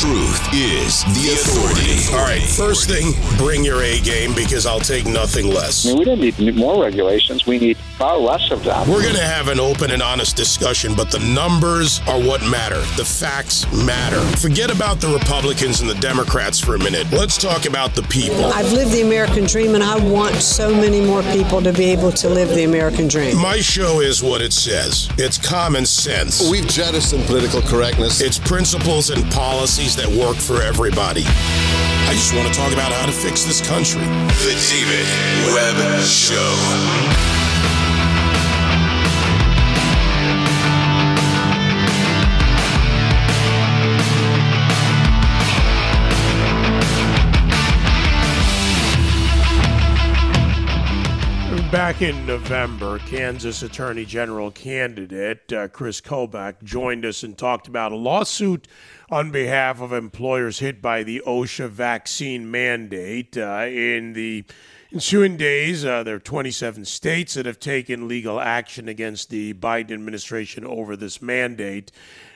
truth is the authority. All right, first thing, bring your A game because I'll take nothing less. I mean, we don't need more regulations. We need far less of them. We're going to have an open and honest discussion, but the numbers are what matter. The facts matter. Forget about the Republicans and the Democrats for a minute. Let's talk about the people. I've lived the American dream, and I want so many more people to be able to live the American dream. My show is what it says. It's common sense. We've jettisoned political correctness. It's principles and policies that work for everybody. I just want to talk about how to fix this country. The David Webb Show. In November, Kansas Attorney General candidate uh, Kris Kobach joined us and talked about a lawsuit on behalf of employers hit by the OSHA vaccine mandate. Uh, in the ensuing days, uh, there are 27 states that have taken legal action against the Biden administration over this mandate.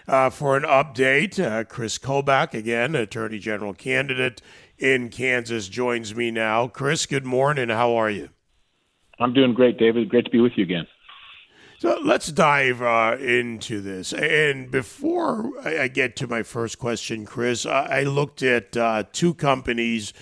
Uh, for an update, uh, Kris Kobach, again, Attorney General candidate in Kansas, joins me now. Kris, good morning. How are you? I'm doing great, David. Great to be with you again. So let's dive uh, into this. And before I get to my first question, Kris, I looked at uh, two companies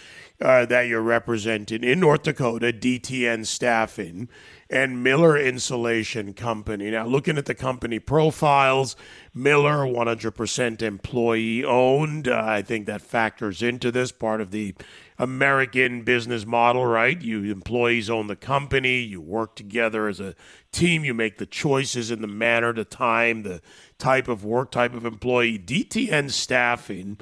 uh, that you're representing in North Dakota, DTN Staffing and Miller Insulation Company. Now, looking at the company profiles, Miller, 100% employee owned. Uh, I think that factors into this part of the American business model, right? You employees own the company, you work together as a team, you make the choices in the manner, the time, the type of work, type of employee. DTN staffing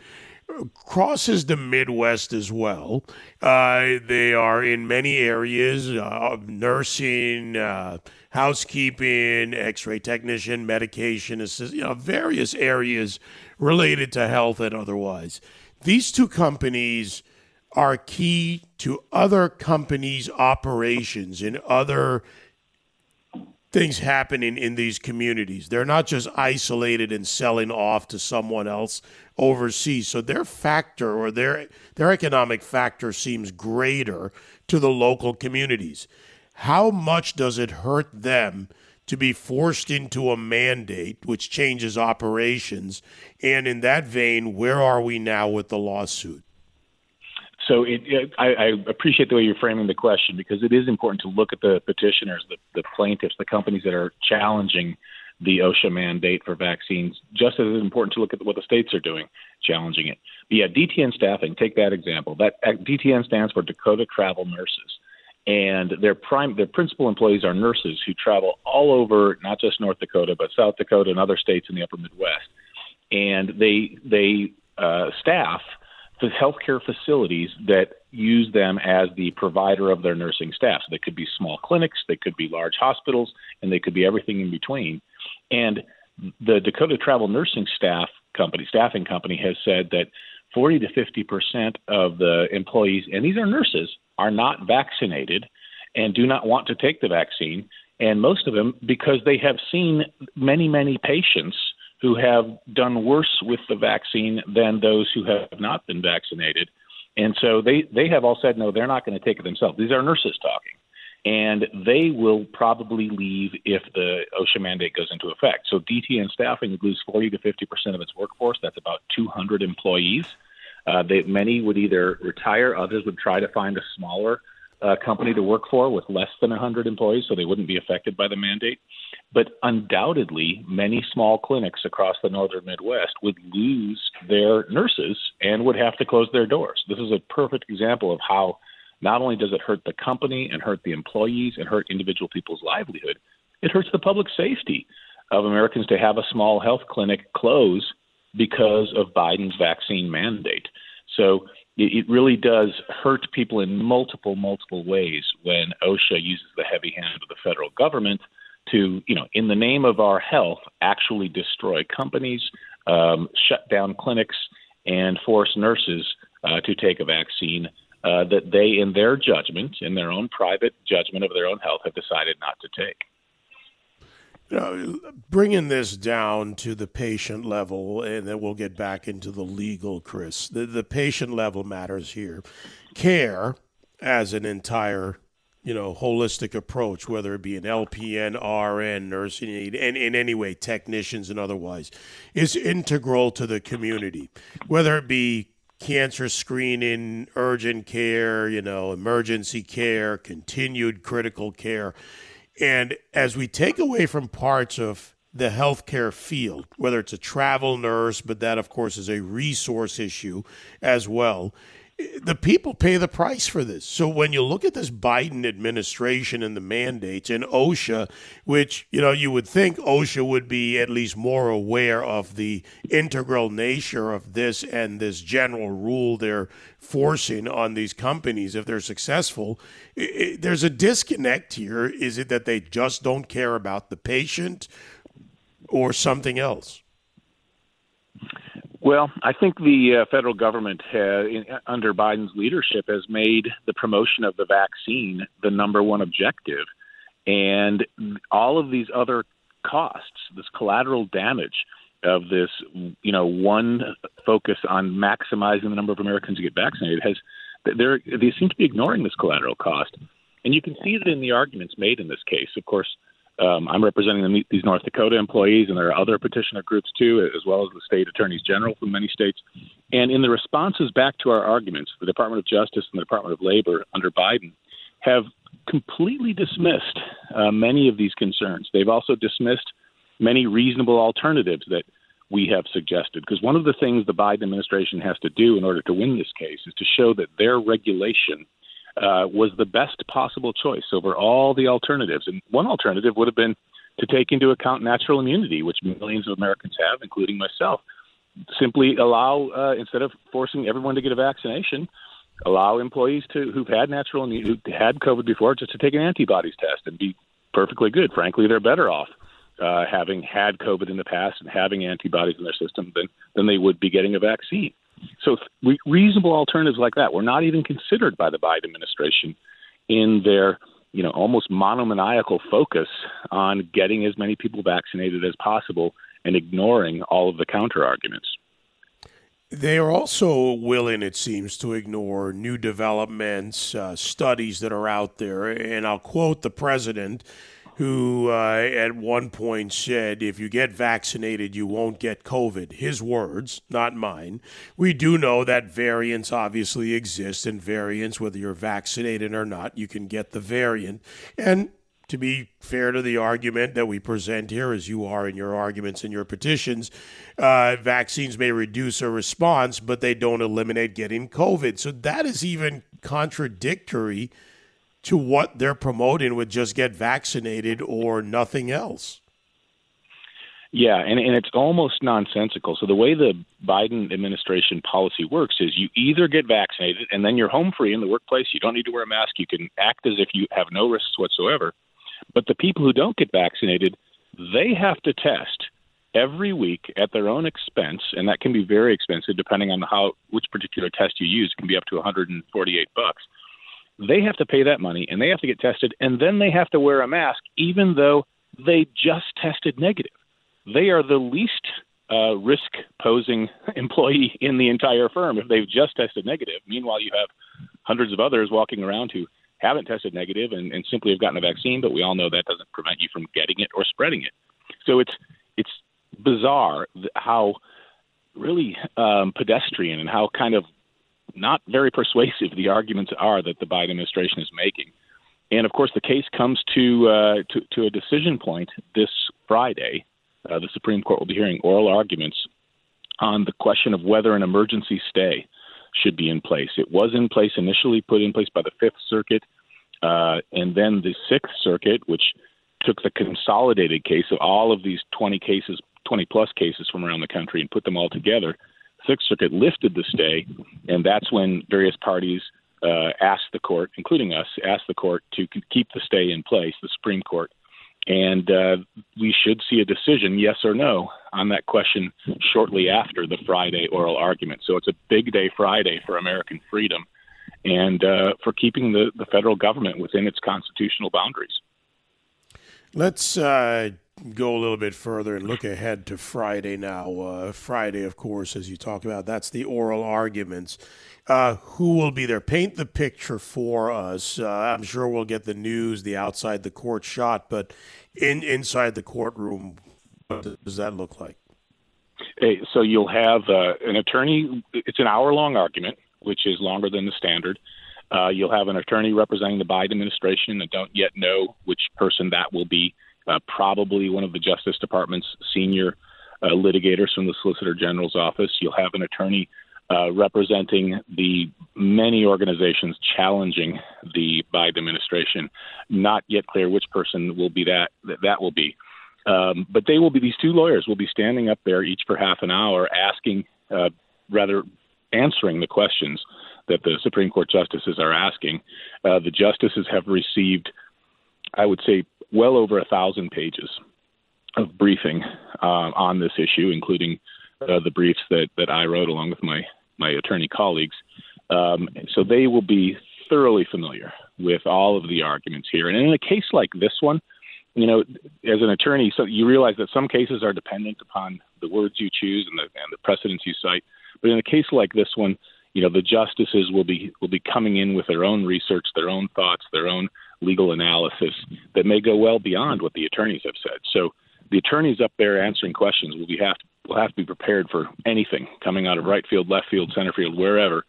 crosses the Midwest as well. Uh, they are in many areas uh, nursing, uh, housekeeping, x ray technician, medication assist, you know, various areas related to health and otherwise. These two companies are key to other companies' operations and other things happening in these communities. They're not just isolated and selling off to someone else overseas. So their factor or their their economic factor seems greater to the local communities. How much does it hurt them to be forced into a mandate which changes operations? And in that vein, where are we now with the lawsuit? So it, it, I, I, appreciate the way you're framing the question because it is important to look at the petitioners, the, the plaintiffs, the companies that are challenging the OSHA mandate for vaccines, just as it's important to look at what the states are doing, challenging it. But yeah, DTN staffing, take that example. That uh, DTN stands for Dakota Travel Nurses. And their prime, their principal employees are nurses who travel all over, not just North Dakota, but South Dakota and other states in the Upper Midwest. And they they uh, staff the healthcare facilities that use them as the provider of their nursing staff. So they could be small clinics, they could be large hospitals, and they could be everything in between. And the Dakota Travel Nursing Staff Company, staffing company, has said that 40 to 50 percent of the employees, and these are nurses, are not vaccinated and do not want to take the vaccine. And most of them, because they have seen many, many patients who have done worse with the vaccine than those who have not been vaccinated. And so they, they have all said, no, they're not going to take it themselves. These are nurses talking. And they will probably leave if the OSHA mandate goes into effect. So DTN staffing lose 40 to 50 percent of its workforce. That's about 200 employees. Uh, they, many would either retire, others would try to find a smaller uh, company to work for with less than 100 employees, so they wouldn't be affected by the mandate. But undoubtedly, many small clinics across the northern Midwest would lose their nurses and would have to close their doors. This is a perfect example of how not only does it hurt the company and hurt the employees and hurt individual people's livelihood, it hurts the public safety of Americans to have a small health clinic close because of Biden's vaccine mandate. So it really does hurt people in multiple, multiple ways when OSHA uses the heavy hand of the federal government to, you know, in the name of our health, actually destroy companies, um, shut down clinics, and force nurses uh, to take a vaccine uh, that they, in their judgment, in their own private judgment of their own health, have decided not to take. Know, bringing this down to the patient level, and then we'll get back into the legal, Kris. The, the patient level matters here. Care as an entire you know, holistic approach, whether it be an LPN, RN, nursing aid, and in any way, technicians and otherwise, is integral to the community. Whether it be cancer screening, urgent care, you know, emergency care, continued critical care. And as we take away from parts of the healthcare field, whether it's a travel nurse, but that, of course, is a resource issue as well, the people pay the price for this. So when you look at this Biden administration and the mandates and OSHA, which you know you would think OSHA would be at least more aware of the integral nature of this and this general rule they're forcing on these companies if they're successful. It, it, there's a disconnect here. Is it that they just don't care about the patient or something else? Well, I think the uh, federal government, uh, in, under Biden's leadership, has made the promotion of the vaccine the number one objective. And all of these other costs, this collateral damage of this, you know, one focus on maximizing the number of Americans who get vaccinated, has they seem to be ignoring this collateral cost. And you can see that in the arguments made in this case. Of course, um, I'm representing the, these North Dakota employees, and there are other petitioner groups too, as well as the state attorneys general from many states. And in the responses back to our arguments, the Department of Justice and the Department of Labor under Biden have completely dismissed uh, many of these concerns. They've also dismissed many reasonable alternatives that we have suggested. Because one of the things the Biden administration has to do in order to win this case is to show that their regulation uh, was the best possible choice over all the alternatives. And one alternative would have been to take into account natural immunity, which millions of Americans have, including myself. Simply allow, uh, instead of forcing everyone to get a vaccination, allow employees to who've had natural immunity, who had COVID before, just to take an antibodies test and be perfectly good. Frankly, they're better off uh, having had COVID in the past and having antibodies in their system than than they would be getting a vaccine. So re- reasonable alternatives like that were not even considered by the Biden administration in their you know almost monomaniacal focus on getting as many people vaccinated as possible and ignoring all of the counter arguments. They are also willing, it seems, to ignore new developments, uh, studies that are out there. And I'll quote the president who uh, at one point said, if you get vaccinated, you won't get COVID. His words, not mine. We do know that variants obviously exist, and variants, whether you're vaccinated or not, you can get the variant. And to be fair to the argument that we present here, as you are in your arguments and your petitions, uh, vaccines may reduce a response, but they don't eliminate getting COVID. So that is even contradictory to what they're promoting with just get vaccinated or nothing else. Yeah, and, and it's almost nonsensical. So the way the Biden administration policy works is you either get vaccinated and then you're home free in the workplace. You don't need to wear a mask. You can act as if you have no risks whatsoever. But the people who don't get vaccinated, they have to test every week at their own expense, and that can be very expensive depending on how which particular test you use. It can be up to 148 bucks they have to pay that money and they have to get tested and then they have to wear a mask even though they just tested negative. They are the least uh, risk posing employee in the entire firm if they've just tested negative. Meanwhile, you have hundreds of others walking around who haven't tested negative and, and simply have gotten a vaccine, but we all know that doesn't prevent you from getting it or spreading it. So it's it's bizarre how really um, pedestrian and how kind of not very persuasive the arguments are that the Biden administration is making. And of course, the case comes to uh, to, to, a decision point this Friday. Uh, the Supreme Court will be hearing oral arguments on the question of whether an emergency stay should be in place. It was in place initially, put in place by the Fifth Circuit, uh, and then the Sixth Circuit, which took the consolidated case of all of these 20 cases, 20 plus cases from around the country, and put them all together Sixth Circuit lifted the stay, and that's when various parties uh, asked the court, including us, asked the court to keep the stay in place, the Supreme Court. And uh, we should see a decision, yes or no, on that question shortly after the Friday oral argument. So it's a big day Friday for American freedom and uh, for keeping the, the federal government within its constitutional boundaries. Let's uh, go a little bit further and look ahead to Friday now. Uh, Friday, of course, as you talk about, that's the oral arguments. Uh, who will be there? Paint the picture for us. Uh, I'm sure we'll get the news, the outside the court shot, but in inside the courtroom, what does that look like? Hey, so you'll have uh, an attorney. It's an hour-long argument, which is longer than the standard. Uh, you'll have an attorney representing the Biden administration. I don't yet know which person that will be. Uh, probably one of the Justice Department's senior uh, litigators from the Solicitor General's office. You'll have an attorney uh, representing the many organizations challenging the Biden administration. Not yet clear which person will be that that, that will be. Um, but they will be these two lawyers will be standing up there each for half an hour asking, uh, rather answering the questions that the Supreme Court justices are asking. Uh, the justices have received, I would say, well over a thousand pages of briefing uh, on this issue, including uh, the briefs that, that I wrote along with my, my attorney colleagues. Um, so they will be thoroughly familiar with all of the arguments here. And in a case like this one, you know, as an attorney, so you realize that some cases are dependent upon the words you choose and the, and the precedents you cite. But in a case like this one, you know, the justices will be will be coming in with their own research, their own thoughts, their own legal analysis that may go well beyond what the attorneys have said. So the attorneys up there answering questions will be have to will have to be prepared for anything coming out of right field, left field, center field, wherever.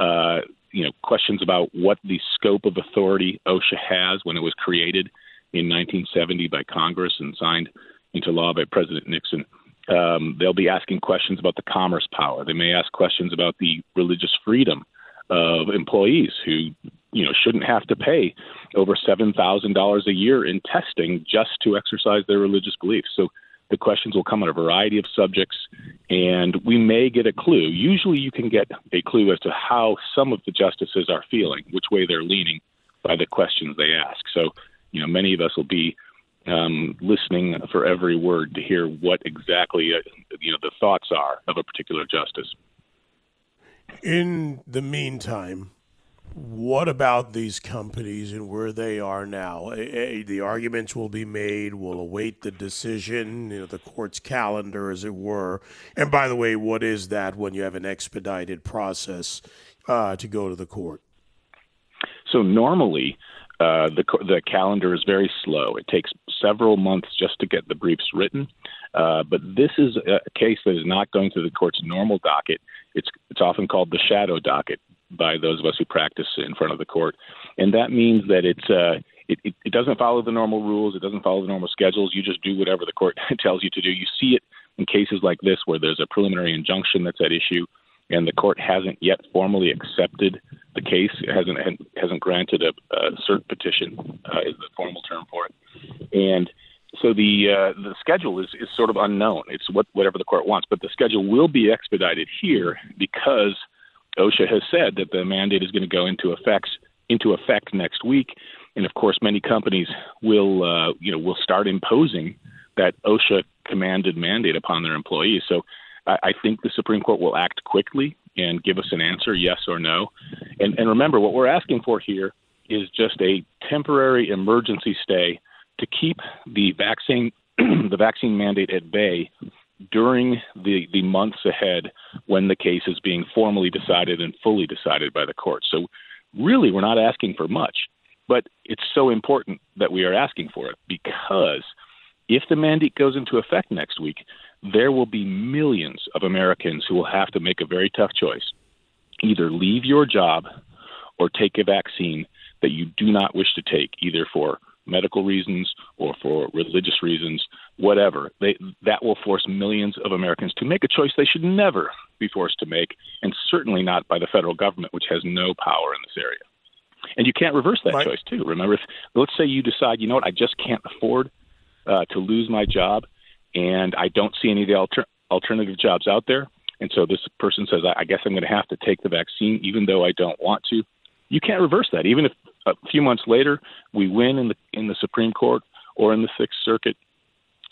Uh, you know, questions about what the scope of authority OSHA has when it was created in 1970 by Congress and signed into law by President Nixon. Um, they'll be asking questions about the commerce power. They may ask questions about the religious freedom of employees who, you know, shouldn't have to pay over seven thousand dollars a year in testing just to exercise their religious beliefs. So the questions will come on a variety of subjects, and we may get a clue. Usually, you can get a clue as to how some of the justices are feeling, which way they're leaning, by the questions they ask. So, you know, many of us will be um, listening for every word to hear what exactly uh, you know the thoughts are of a particular justice. In the meantime, what about these companies and where they are now? The arguments will be made. We'll await the decision, you know, the court's calendar, as it were. And by the way, what is that when you have an expedited process uh, to go to the court? So normally, uh, the the calendar is very slow. It takes several months just to get the briefs written. Uh, but this is a case that is not going through the court's normal docket. It's it's often called the shadow docket by those of us who practice in front of the court, and that means that it's uh, it, it, it doesn't follow the normal rules. It doesn't follow the normal schedules. You just do whatever the court tells you to do. You see it in cases like this where there's a preliminary injunction that's at issue and the court hasn't yet formally accepted the case. It hasn't hasn't granted a, a cert petition uh, is the formal term for it, and so the uh, the schedule is, is sort of unknown. It's what whatever the court wants, but the schedule will be expedited here because OSHA has said that the mandate is going to go into effect into effect next week, and of course, many companies will uh, you know will start imposing that OSHA commanded mandate upon their employees. So I, think the Supreme Court will act quickly and give us an answer, yes or no. And, and remember, what we're asking for here is just a temporary emergency stay to keep the vaccine the vaccine mandate at bay during the, the months ahead when the case is being formally decided and fully decided by the court. So, really, we're not asking for much, but it's so important that we are asking for it because if the mandate goes into effect next week, there will be millions of Americans who will have to make a very tough choice either leave your job or take a vaccine that you do not wish to take, either for medical reasons or for religious reasons, whatever. They, that will force millions of Americans to make a choice they should never be forced to make, and certainly not by the federal government, which has no power in this area. And you can't reverse that choice, too. Remember, if let's say you decide, you know what, I just can't afford uh, to lose my job, and I don't see any of the alter- alternative jobs out there. And so this person says, I guess I'm going to have to take the vaccine, even though I don't want to. You can't reverse that. Even if a few months later we win in the in the Supreme Court or in the Sixth Circuit,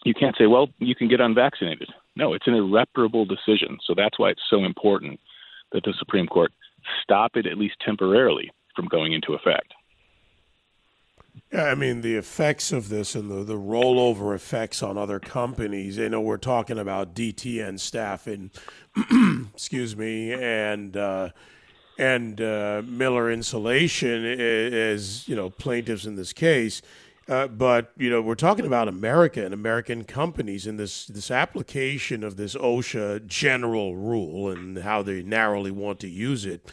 you can't say, well, you can get unvaccinated. No, it's an irreparable decision. So that's why it's so important that the Supreme Court stop it at least temporarily from going into effect. Yeah, I mean the effects of this and the, the rollover effects on other companies. You know, we're talking about DTN staff and excuse me, and uh, and uh, Miller Insulation as you know plaintiffs in this case. Uh, but you know we're talking about America and American companies in this this application of this OSHA general rule and how they narrowly want to use it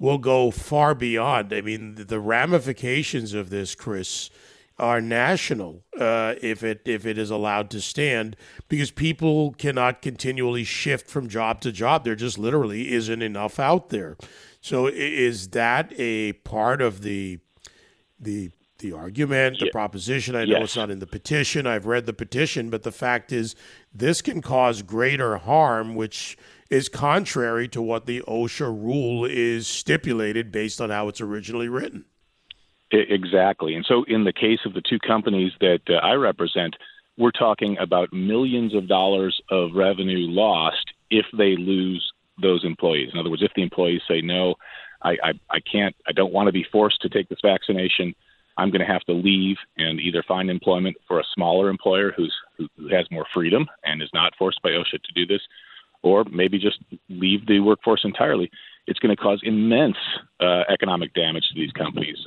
will go far beyond. I mean, the ramifications of this, Kris, are national uh, if it if it is allowed to stand because people cannot continually shift from job to job. There just literally isn't enough out there. So is that a part of the the the argument, the proposition? I know yes. it's not in the petition. I've read the petition, but the fact is, this can cause greater harm, which is contrary to what the OSHA rule is stipulated based on how it's originally written. Exactly. And so, in the case of the two companies that uh, I represent, we're talking about millions of dollars of revenue lost if they lose those employees. In other words, if the employees say, no, I, I, I can't, I don't want to be forced to take this vaccination, I'm going to have to leave and either find employment for a smaller employer who's, who has more freedom and is not forced by OSHA to do this, or maybe just leave the workforce entirely. It's going to cause immense uh, economic damage to these companies,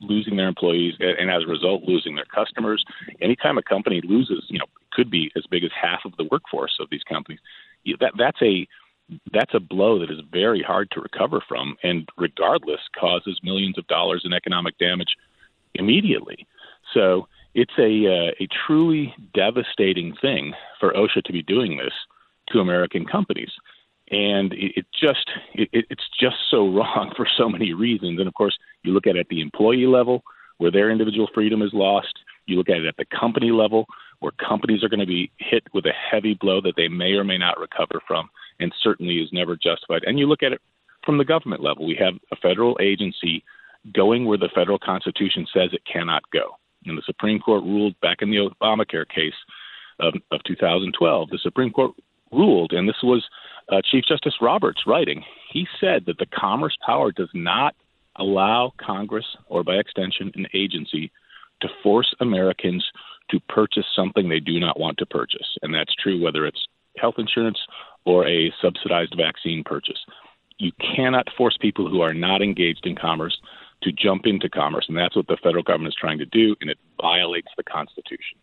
losing their employees, and as a result, losing their customers. Anytime a company loses, you know, could be as big as half of the workforce of these companies. That that's a that's a blow that is very hard to recover from, and regardless, causes millions of dollars in economic damage immediately. So it's a uh, a truly devastating thing for OSHA to be doing this to American companies. And it, it just it, it's just so wrong for so many reasons. And of course, you look at it at the employee level, where their individual freedom is lost. You look at it at the company level, where companies are going to be hit with a heavy blow that they may or may not recover from, and certainly is never justified. And you look at it from the government level. We have a federal agency going where the federal constitution says it cannot go. And the Supreme Court ruled back in the Obamacare case of, of 2012. The Supreme Court ruled, and this was uh, Chief Justice Roberts writing, he said that the commerce power does not allow Congress, or by extension, an agency, to force Americans to purchase something they do not want to purchase. And that's true whether it's health insurance or a subsidized vaccine purchase. You cannot force people who are not engaged in commerce to jump into commerce. And that's what the federal government is trying to do, and it violates the Constitution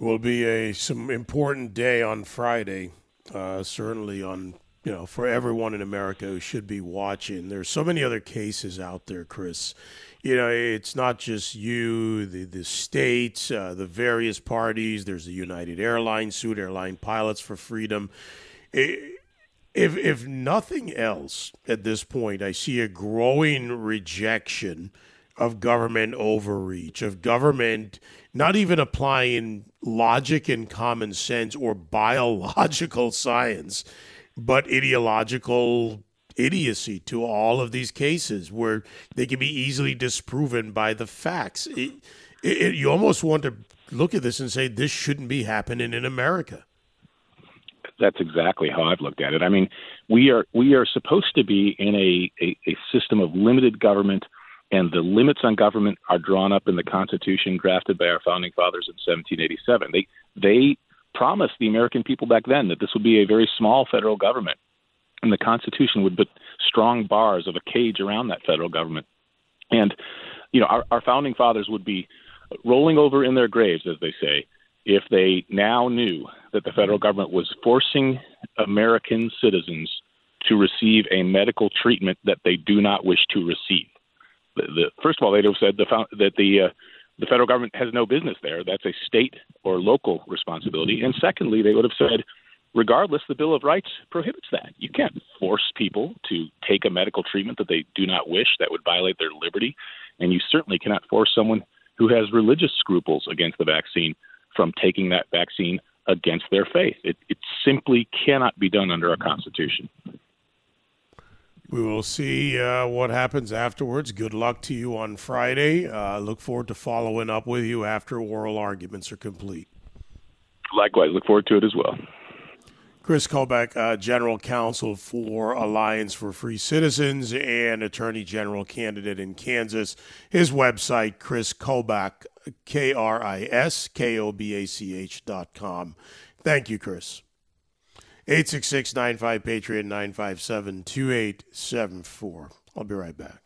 will be a some important day on Friday. Uh, certainly on you know for everyone in America who should be watching. There's so many other cases out there, Kris. You know, it's not just you, the the states, uh, the various parties. There's the United Airlines suit, airline pilots for freedom. It, if if nothing else at this point, I see a growing rejection of government overreach, of government not even applying logic and common sense or biological science, but ideological idiocy to all of these cases where they can be easily disproven by the facts. It, it, you almost want to look at this and say this shouldn't be happening in America. That's exactly how I've looked at it. I mean, we are we are supposed to be in a, a, a system of limited government and the limits on government are drawn up in the Constitution drafted by our founding fathers in 1787. They they promised the American people back then that this would be a very small federal government, and the Constitution would put strong bars of a cage around that federal government. And you know, our, our founding fathers would be rolling over in their graves, as they say, if they now knew that the federal government was forcing American citizens to receive a medical treatment that they do not wish to receive the, the first of all, they'd have said the, that the uh, the federal government has no business there. That's a state or local responsibility. And secondly, they would have said, regardless, the Bill of Rights prohibits that. You can't force people to take a medical treatment that they do not wish. That would violate their liberty. And you certainly cannot force someone who has religious scruples against the vaccine from taking that vaccine against their faith. It, it simply cannot be done under our Constitution. We will see uh, what happens afterwards. Good luck to you on Friday. Uh, look forward to following up with you after oral arguments are complete. Likewise, look forward to it as well. Kris Kobach, uh, General Counsel for Alliance for Free Citizens and Attorney General candidate in Kansas. His website, Kris Kobach, K R I S K O B A C H dot com. Thank you, Kris. 866 95 Patriot 957 2874. I'll be right back.